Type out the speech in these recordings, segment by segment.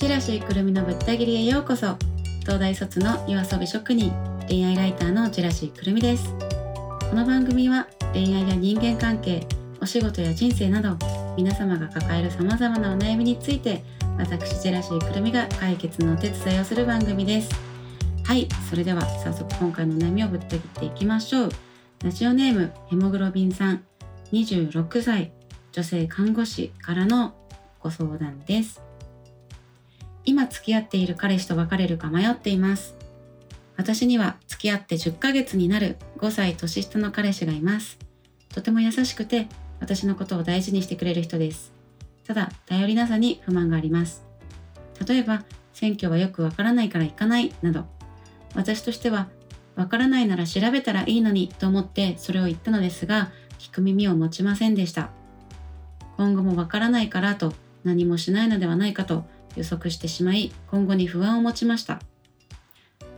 ジェラシくるみのぶった切りへようこそ。東大卒の夜遊び職人恋愛ライターのジェラシくるみです。この番組は恋愛や人間関係お仕事や人生など皆様が抱える様々なお悩みについて私ジェラシーくるみが解決のお手伝いをする番組です。はいそれでは早速今回の悩みをぶった切っていきましょう。ラジオネームヘモグロビンさん。26歳女性看護師からのご相談です。今付き合っている彼氏と別れるか迷っています。私には付き合って10ヶ月になる5歳年下の彼氏がいます。とても優しくて私のことを大事にしてくれる人です。ただ頼りなさに不満があります。例えば選挙はよくわからないから行かないなど。私としてはわからないなら調べたらいいのにと思ってそれを言ったのですが聞く耳を持ちませんでした。今後もわからないからと何もしないのではないかと予測してしまい今後に不安を持ちました。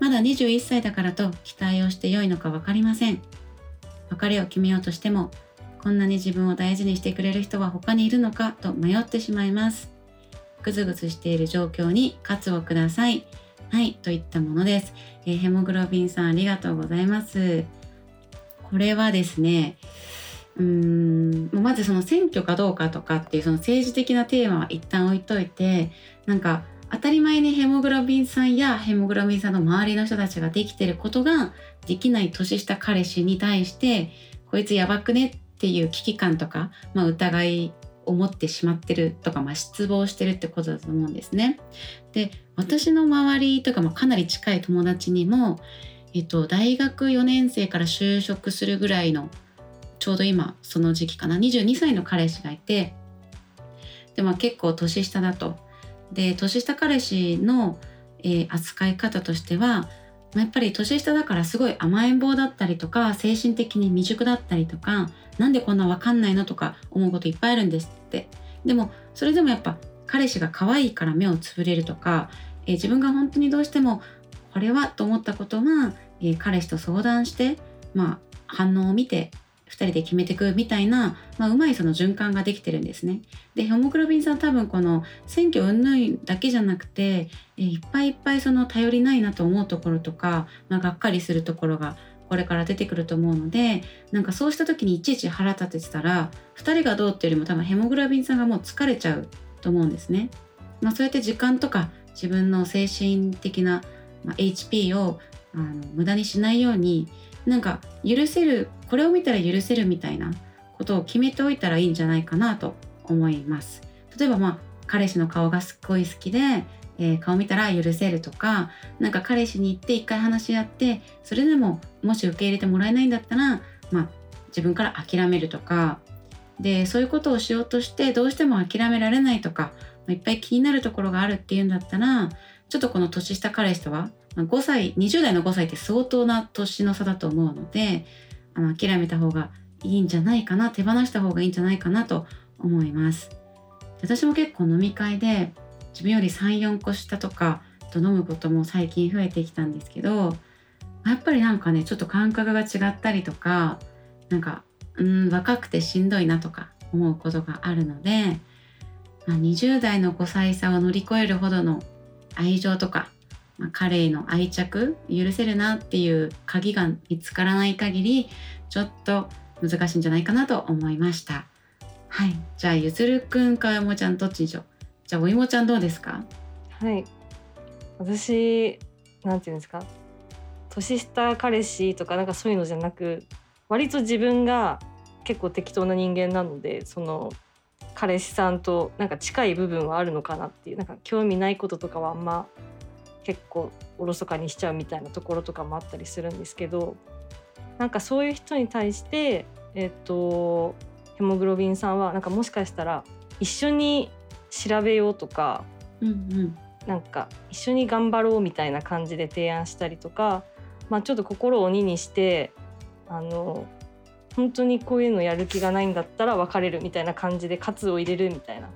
まだ21歳だからと期待をして良いのか分かりません。別れを決めようとしてもこんなに自分を大事にしてくれる人は他にいるのかと迷ってしまいます。ぐずぐずしている状況に喝をください。はいといったものです、えー、ヘモグロビンさんありがとうございます。これはですねうんまずその選挙かどうかとかっていうその政治的なテーマは一旦置いといてなんか当たり前にヘモグロビンさんやヘモグロビンさんの周りの人たちができてることができない年下彼氏に対してこいつやばくねっていう危機感とか、まあ、疑いを持ってしまってるとか、まあ、失望してるってことだと思うんですね。で私の周りとか、まあ、かなり近い友達にも、えっと、大学4年生から就職するぐらいのちょうど今その時期かな22歳の彼氏がいてで、まあ、結構年下だと。で年下彼氏の、えー、扱い方としては、まあ、やっぱり年下だからすごい甘えん坊だったりとか精神的に未熟だったりとかなんでこんなわかんないのとか思うこといっぱいあるんですってでもそれでもやっぱ彼氏が可愛いから目をつぶれるとか、えー、自分が本当にどうしてもこれはと思ったことは、えー、彼氏と相談して、まあ、反応を見て2人で決めていくみたいな、まあ、うまいその循環ができてるんですね。でホモグロビンさん多分この選挙云々だけじゃなくてえいっぱいいっぱいその頼りないなと思うところとか、まあ、がっかりするところがこれから出てくると思うのでなんかそうした時にいちいち腹立ててたら2人がどうっていうよりも多分ヘモグロビンさんがもう疲れちゃうと思うんですね。まあ、そうやって時間とか自分の精神的な、ま HP をあの無駄にしないようになんか許せるこれを見たら許せるみたいなことを決めておいたらいいんじゃないかなと思います。例えばまあ彼氏の顔がすっごい好きで、えー、顔見たら許せるとかなんか彼氏に行って一回話し合ってそれでももし受け入れてもらえないんだったらまあ自分から諦めるとかでそういうことをしようとしてどうしても諦められないとかいっぱい気になるところがあるっていうんだったらちょっとこの年下彼氏とは5歳20代の5歳って相当な年の差だと思うのであの諦めた方がいいんじゃないかな手放した方がいいんじゃないかなと思います。私も結構飲み会で自分より34個下とかと飲むことも最近増えてきたんですけどやっぱりなんかねちょっと感覚が違ったりとかなんかうん若くてしんどいなとか思うことがあるので、まあ、20代の5歳差を乗り越えるほどの愛情とかまあ、彼への愛着許せるなっていう鍵が見つからない限りちょっと難しいんじゃないかなと思いました。はい。じゃあゆずるくんかお芋ちゃんどっちにしよう。じゃあお芋ちゃんどうですか？はい。私なんていうんですか？年下彼氏とかなんかそういうのじゃなく割と自分が結構適当な人間なのでその彼氏さんとなんか近い部分はあるのかなっていうなんか興味ないこととかはあんま結構おろそかにしちゃうみたいなところとかもあったりするんですけどなんかそういう人に対してえっ、とヘモグロビンさんはなんかもしかしたら一緒に調べようとか、うんうん、なんか一緒に頑張ろうみたいな感じで提案したりとか、まあ、ちょっと心を鬼にしてあの本当にこういうのやる気がないんだったら別れるみたいな感じで喝を入れるみたいな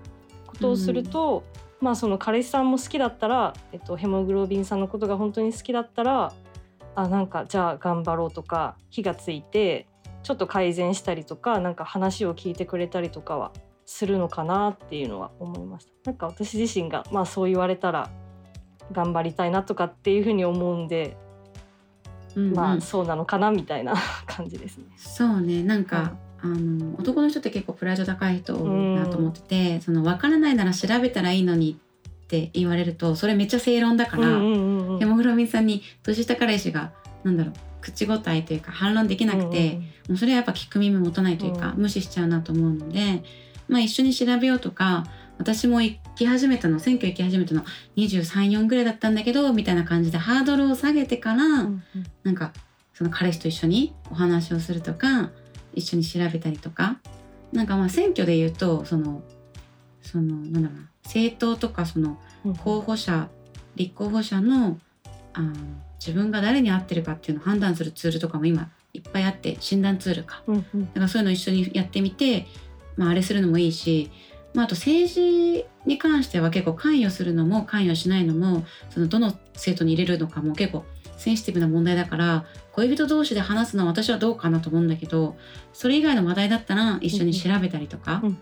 ことをすると、まあその彼氏さんも好きだったら、えっと、ヘモグロビンさんのことが本当に好きだったらあなんかじゃあ頑張ろうとか火がついてちょっと改善したりとかなんか話を聞いてくれたりとかはするのかなっていうのは思いました。なんか私自身がまあそう言われたら頑張りたいなとかっていうふうに思うんで、うんうん。まあそうなのかなみたいな 感じですね。そうね。なんか、あの男の人って結構プライド高い人だと思ってて、その分からないなら調べたらいいのにって言われるとそれめっちゃ正論だから、うんうんうんうんヘモグロビンさんに年下彼氏がなんだろう口答えというか反論できなくて、もうそれはやっぱ聞く耳持たないというか、うん。無視しちゃうなと思うので、まあ、一緒に調べようとか私も行き始めたの選挙行き始めたの234ぐらいだったんだけどみたいな感じでハードルを下げてから、うんうん。なんかその彼氏と一緒にお話をするとか一緒に調べたりとかなんかまあ選挙で言うとそのそのなんだろうな政党とかそのうん候補者立候補者のあの自分が誰に合ってるかっていうのを判断するツールとかも今いっぱいあって診断ツールか。うんうん。だからそういうの一緒にやってみて、まあ、あれするのもいいし、まあ、あと政治に関しては結構関与するのも関与しないのもそのどの政党に入れるのかも結構センシティブな問題だから恋人同士で話すのは私はどうかなと思うんだけどそれ以外の話題だったら一緒に調べたりとか、うんうん。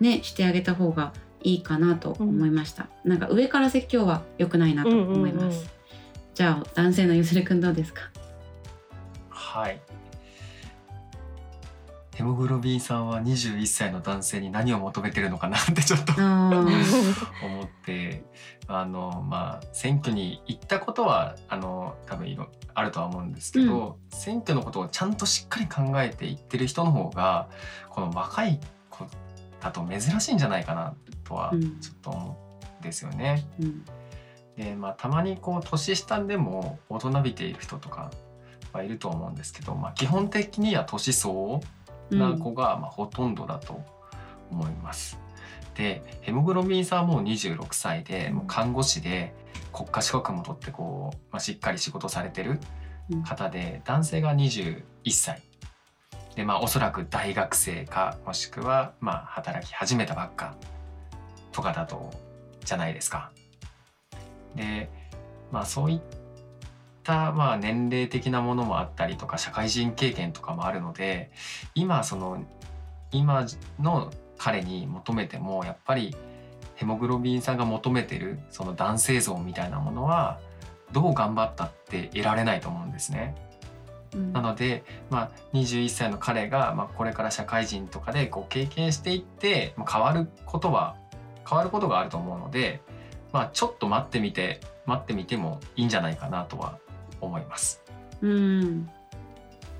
ね、してあげた方がいいかなと思いました、なんか上から説教は良くないなと思います、うんうんうんじゃあ男性のゆずるくんどうですか？はい。ヘモグロビンさんは21歳の男性に何を求めてるのかなってちょっと思ってあのまあ選挙に行ったことはあの多分いろあるとは思うんですけど、選挙のことをちゃんとしっかり考えていってる人の方がこの若い子だと珍しいんじゃないかなとはうん。ちょっと思うんですよね。うん。でまあたまにこう年下でも大人びている人とかはいると思うんですけど、まあ、基本的には年相応な子がまあほとんどだと思います。でヘモグロビンさんはもう26歳でもう看護師で国家資格も取ってこう、まあ、しっかり仕事されてるうん方で男性が21歳でまあおそらく大学生かもしくはまあ働き始めたばっかとかだとじゃないですか。でまあそういったまあ年齢的なものもあったりとか社会人経験とかもあるので今その今の彼に求めてもやっぱりヘモグロビンさんが求めてるその男性像みたいなものはどう頑張ったって得られないと思うんですね。うんなので、まあ、21歳の彼が、まあ、これから社会人とかでこう経験していって、まあ、変わることは変わることがあると思うので、まあ、ちょっと待ってみて待ってみてもいいんじゃないかなとは思います。うん。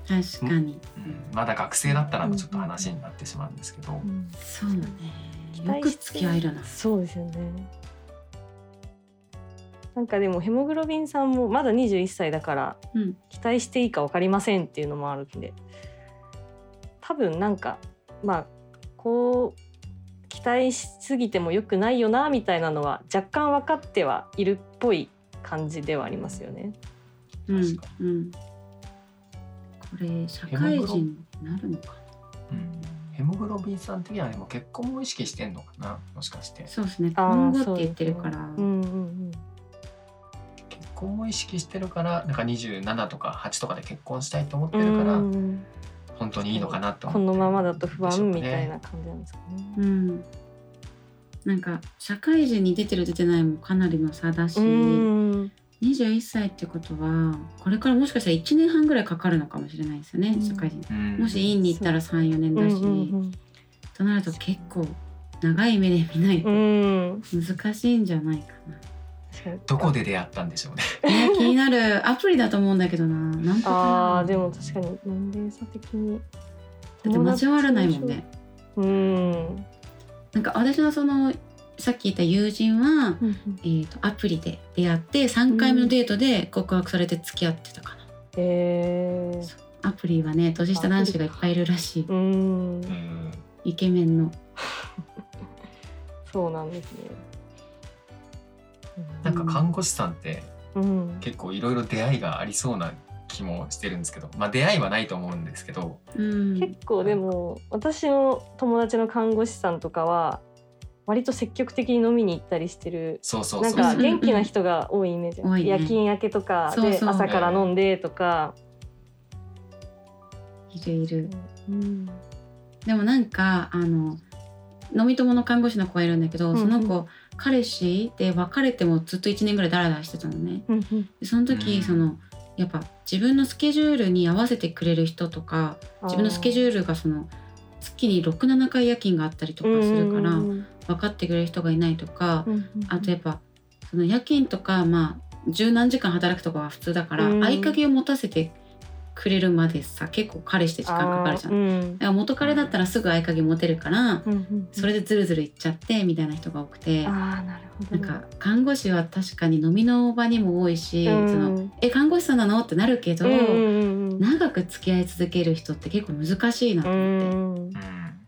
確かに、うん、まだ学生だったらのちょっと話になってしまうんですけど、うん。そうね。期よく付き合えるな。そうですよね。なんかでもヘモグロビンさんもまだ21歳だからうん。期待していいか分かりませんっていうのもあるんで。多分なんかまあこう期待しすぎても良くないよなみたいなのは若干分かってはいるっぽい感じではありますよね。うん確かうん。これ社会人になるのかうん。ヘモグロビンさん的にはでも結婚も意識してんのかな？もしかして。なそうですね。今後って言ってるから、そうんうんうん。結婚も意識してるからなんか27とか8とかで結婚したいと思ってるからうん本当にいいのかなって思このままだと不安みたいな感じなんですかね。うん。なんか社会人に出てる出てないもかなりの差だし、うん21歳ってことはこれからもしかしたら1年半ぐらいかかるのかもしれないですよね、うん。社会人。うん。もし院に行ったら34年だし、うんとなると結構長い目で見ないとうん。難しいんじゃないかな、どこで出会ったんでしょうね。ね気になる。アプリだと思うんだけどな。何とかあーでも確かに年齢差的に。だって交わらないもんね。うん。なんか私のそのさっき言った友人は、えー、とアプリで出会って3回目のデートで告白されて付き合ってたかな、えー。アプリはね年下男子がいっぱいいるらしい。うんうん。イケメンの。そうなんですね。なんか看護師さんってうん。結構いろいろ出会いがありそうな気もしてるんですけど、まあ出会いはないと思うんですけど、うん。結構でも私の友達の看護師さんとかは割と積極的に飲みに行ったりしてるそうそうなん。か元気な人が多いイメージ、多いね。夜勤明けとかで朝から飲んでとか、いるいる。うん。でもなんかあの飲み友の看護師の子がいるんだけど、うんうん。その子彼氏で別れてもずっと1年ぐらいダラダラしてたのね。うんうん。でその時、うん。そのやっぱ自分のスケジュールに合わせてくれる人とか自分のスケジュールがその月に67回夜勤があったりとかするから、うん分かってくれる人がいないとか、あとやっぱその夜勤とかまあ十何時間働くとかは普通だから、うん。合鍵を持たせてくれるまでさ結構彼氏って時間かかるじゃん。だから元彼だったらすぐ合鍵持てるから、うんうんそれでズルズルいっちゃってみたいな人が多くて、なるほど。なんか看護師は確かに飲みの場にも多いし、うん。そのえ看護師さんなの？ってなるけど、うんうんうんうん長く付き合い続ける人って結構難しいなとう思って。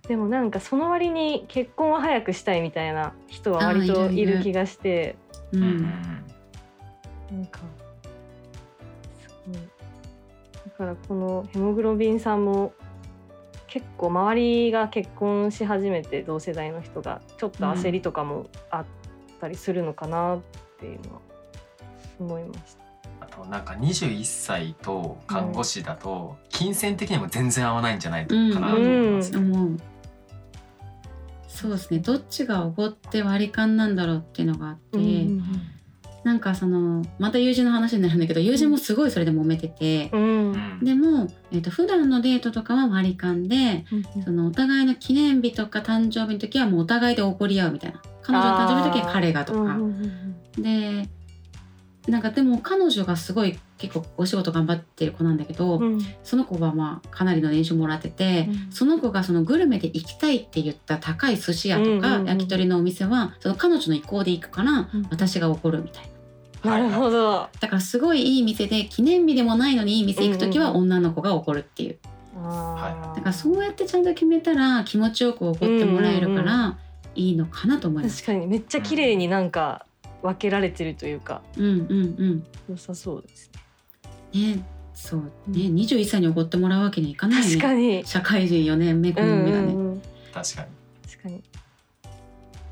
でもなんかその割に結婚は早くしたいみたいな人は割といる気がして。なんかすごい。だからこのヘモグロビンさんも結構周りが結婚し始めて同世代の人がちょっと焦りとかもあったりするのかなっていうのは思いました。あとなんか21歳と看護師だと金銭的にも全然合わないんじゃないかなと思います。よ。思うそうですね。どっちがおごって割り勘なんだろうっていうのがあって、うんなんかそのまた友人の話になるんだけど友人もすごいそれで揉めてて、うん。うん。でも、えー、と普段のデートとかは割り勘でそのお互いの記念日とか誕生日の時はもうお互いでおごり合うみたいな。彼女の誕生日の時は彼がとか、うんうん。でなんかでも彼女がすごい結構お仕事頑張ってる子なんだけど、うん。その子はまあかなりの年収もらってて、うん。その子がそのグルメで行きたいって言った高い寿司屋とか焼き鳥のお店はその彼女の意向で行くからうん。私が怒るみたいな。なるほど。だからすごいいい店で記念日でもないのにいい店行く時は女の子が怒るっていう。だからそうやってちゃんと決めたら気持ちよく怒ってもらえるからいいのかなと思います。確かに。めっちゃ綺麗になんか分けられてるというかうんうん良さそうですうん。ねそうねうん21歳に怒ってもらうわけにはいかないね。よね。確かに。社会人4年目5年目だね。うんうんうん確かに。確かに。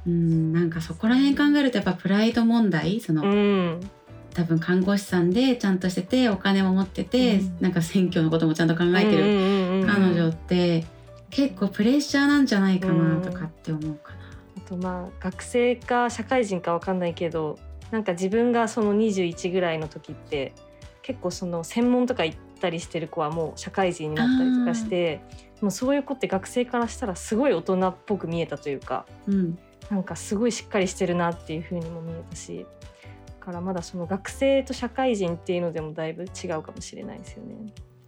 うんなんかそこら辺考えるとやっぱプライド問題その、うん。多分看護師さんでちゃんとしててお金も持ってて、うんなんか選挙のこともちゃんと考えてるる彼女って結構プレッシャーなんじゃないかなとかって思うかな。あとまあ学生か社会人かわかんないけどなんか自分がその21ぐらいの時って結構その専門とか行ったりしてる子はもう社会人になったりとかしてもうそういう子って学生からしたらすごい大人っぽく見えたというかうん、なんかすごいしっかりしてるなっていう風にも見えたしだからまだその学生と社会人っていうのでもだいぶ違うかもしれないですよね。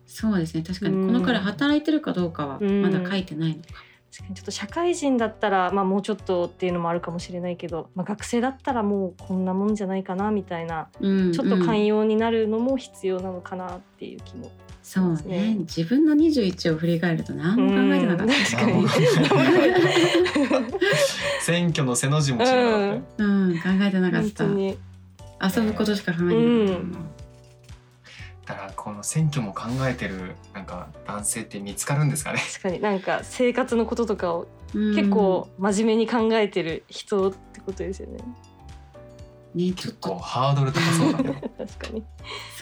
そうですね確かにうんこの彼働いてるかどうかはうんまだ書いてないのか。確かにちょっと社会人だったら、まあ、もうちょっとっていうのもあるかもしれないけど、まあ、学生だったらもうこんなもんじゃないかなみたいなうんちょっとうん寛容になるのも必要なのかなっていう気も。そうですねね自分の21を振り返ると何も考えてなかった。うん確かに選挙の背の字もしなかったよ。うん考えてなかった。本当に遊ぶことしか考えてなかった。うんこの選挙も考えてるなんか男性って見つかるんですかね？確かになんか生活のこととかをうん結構真面目に考えてる人ってことですよね。ねちょ結構っとハードル高そうだね。確かに。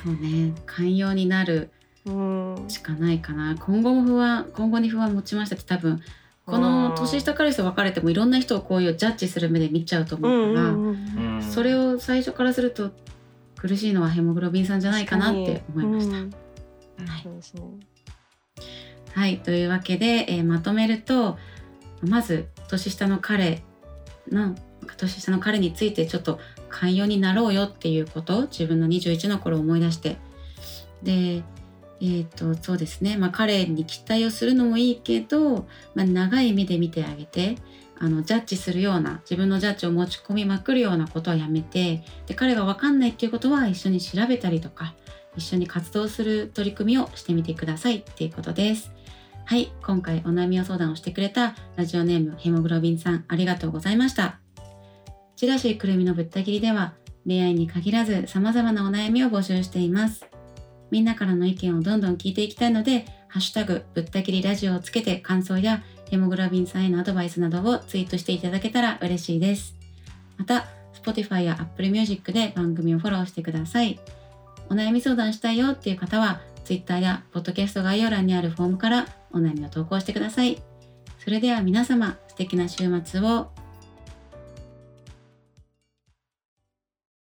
そうね寛容になるうん。しかないかな今後も不安今後に不安持ちましたって多分この年下彼氏と別れてもいろんな人をこういうジャッジする目で見ちゃうと思うから、うんうんうんうんそれを最初からすると苦しいのはヘモグロビンさんじゃないかなって思いました。うん。うんそうですね。はい。というわけで、えーまとめるとまず年下の彼の年下の彼についてちょっと寛容になろうよっていうこと自分の21の頃を思い出して。でえー、とそうですね、まあ、彼に期待をするのもいいけど、まあ、長い目で見てあげてあのジャッジするような自分のジャッジを持ち込みまくるようなことはやめてで彼が分かんないっていうことは一緒に調べたりとか一緒に活動する取り組みをしてみてくださいっていうことです。はい、今回お悩みを相談をしてくれたラジオネームヘモグロビンさんありがとうございました。チラシくるみのぶった切りでは恋愛に限らず様々なお悩みを募集しています。みんなからの意見をどんどん聞いていきたいので、ハッシュタグぶった切りラジオをつけて感想やヘモグロビンさんへのアドバイスなどをツイートしていただけたら嬉しいです。また、Spotify や Apple Music で番組をフォローしてください。お悩み相談したいよっていう方は、Twitter や Podcast 概要欄にあるフォームからお悩みを投稿してください。そそれでは皆様素敵な週末を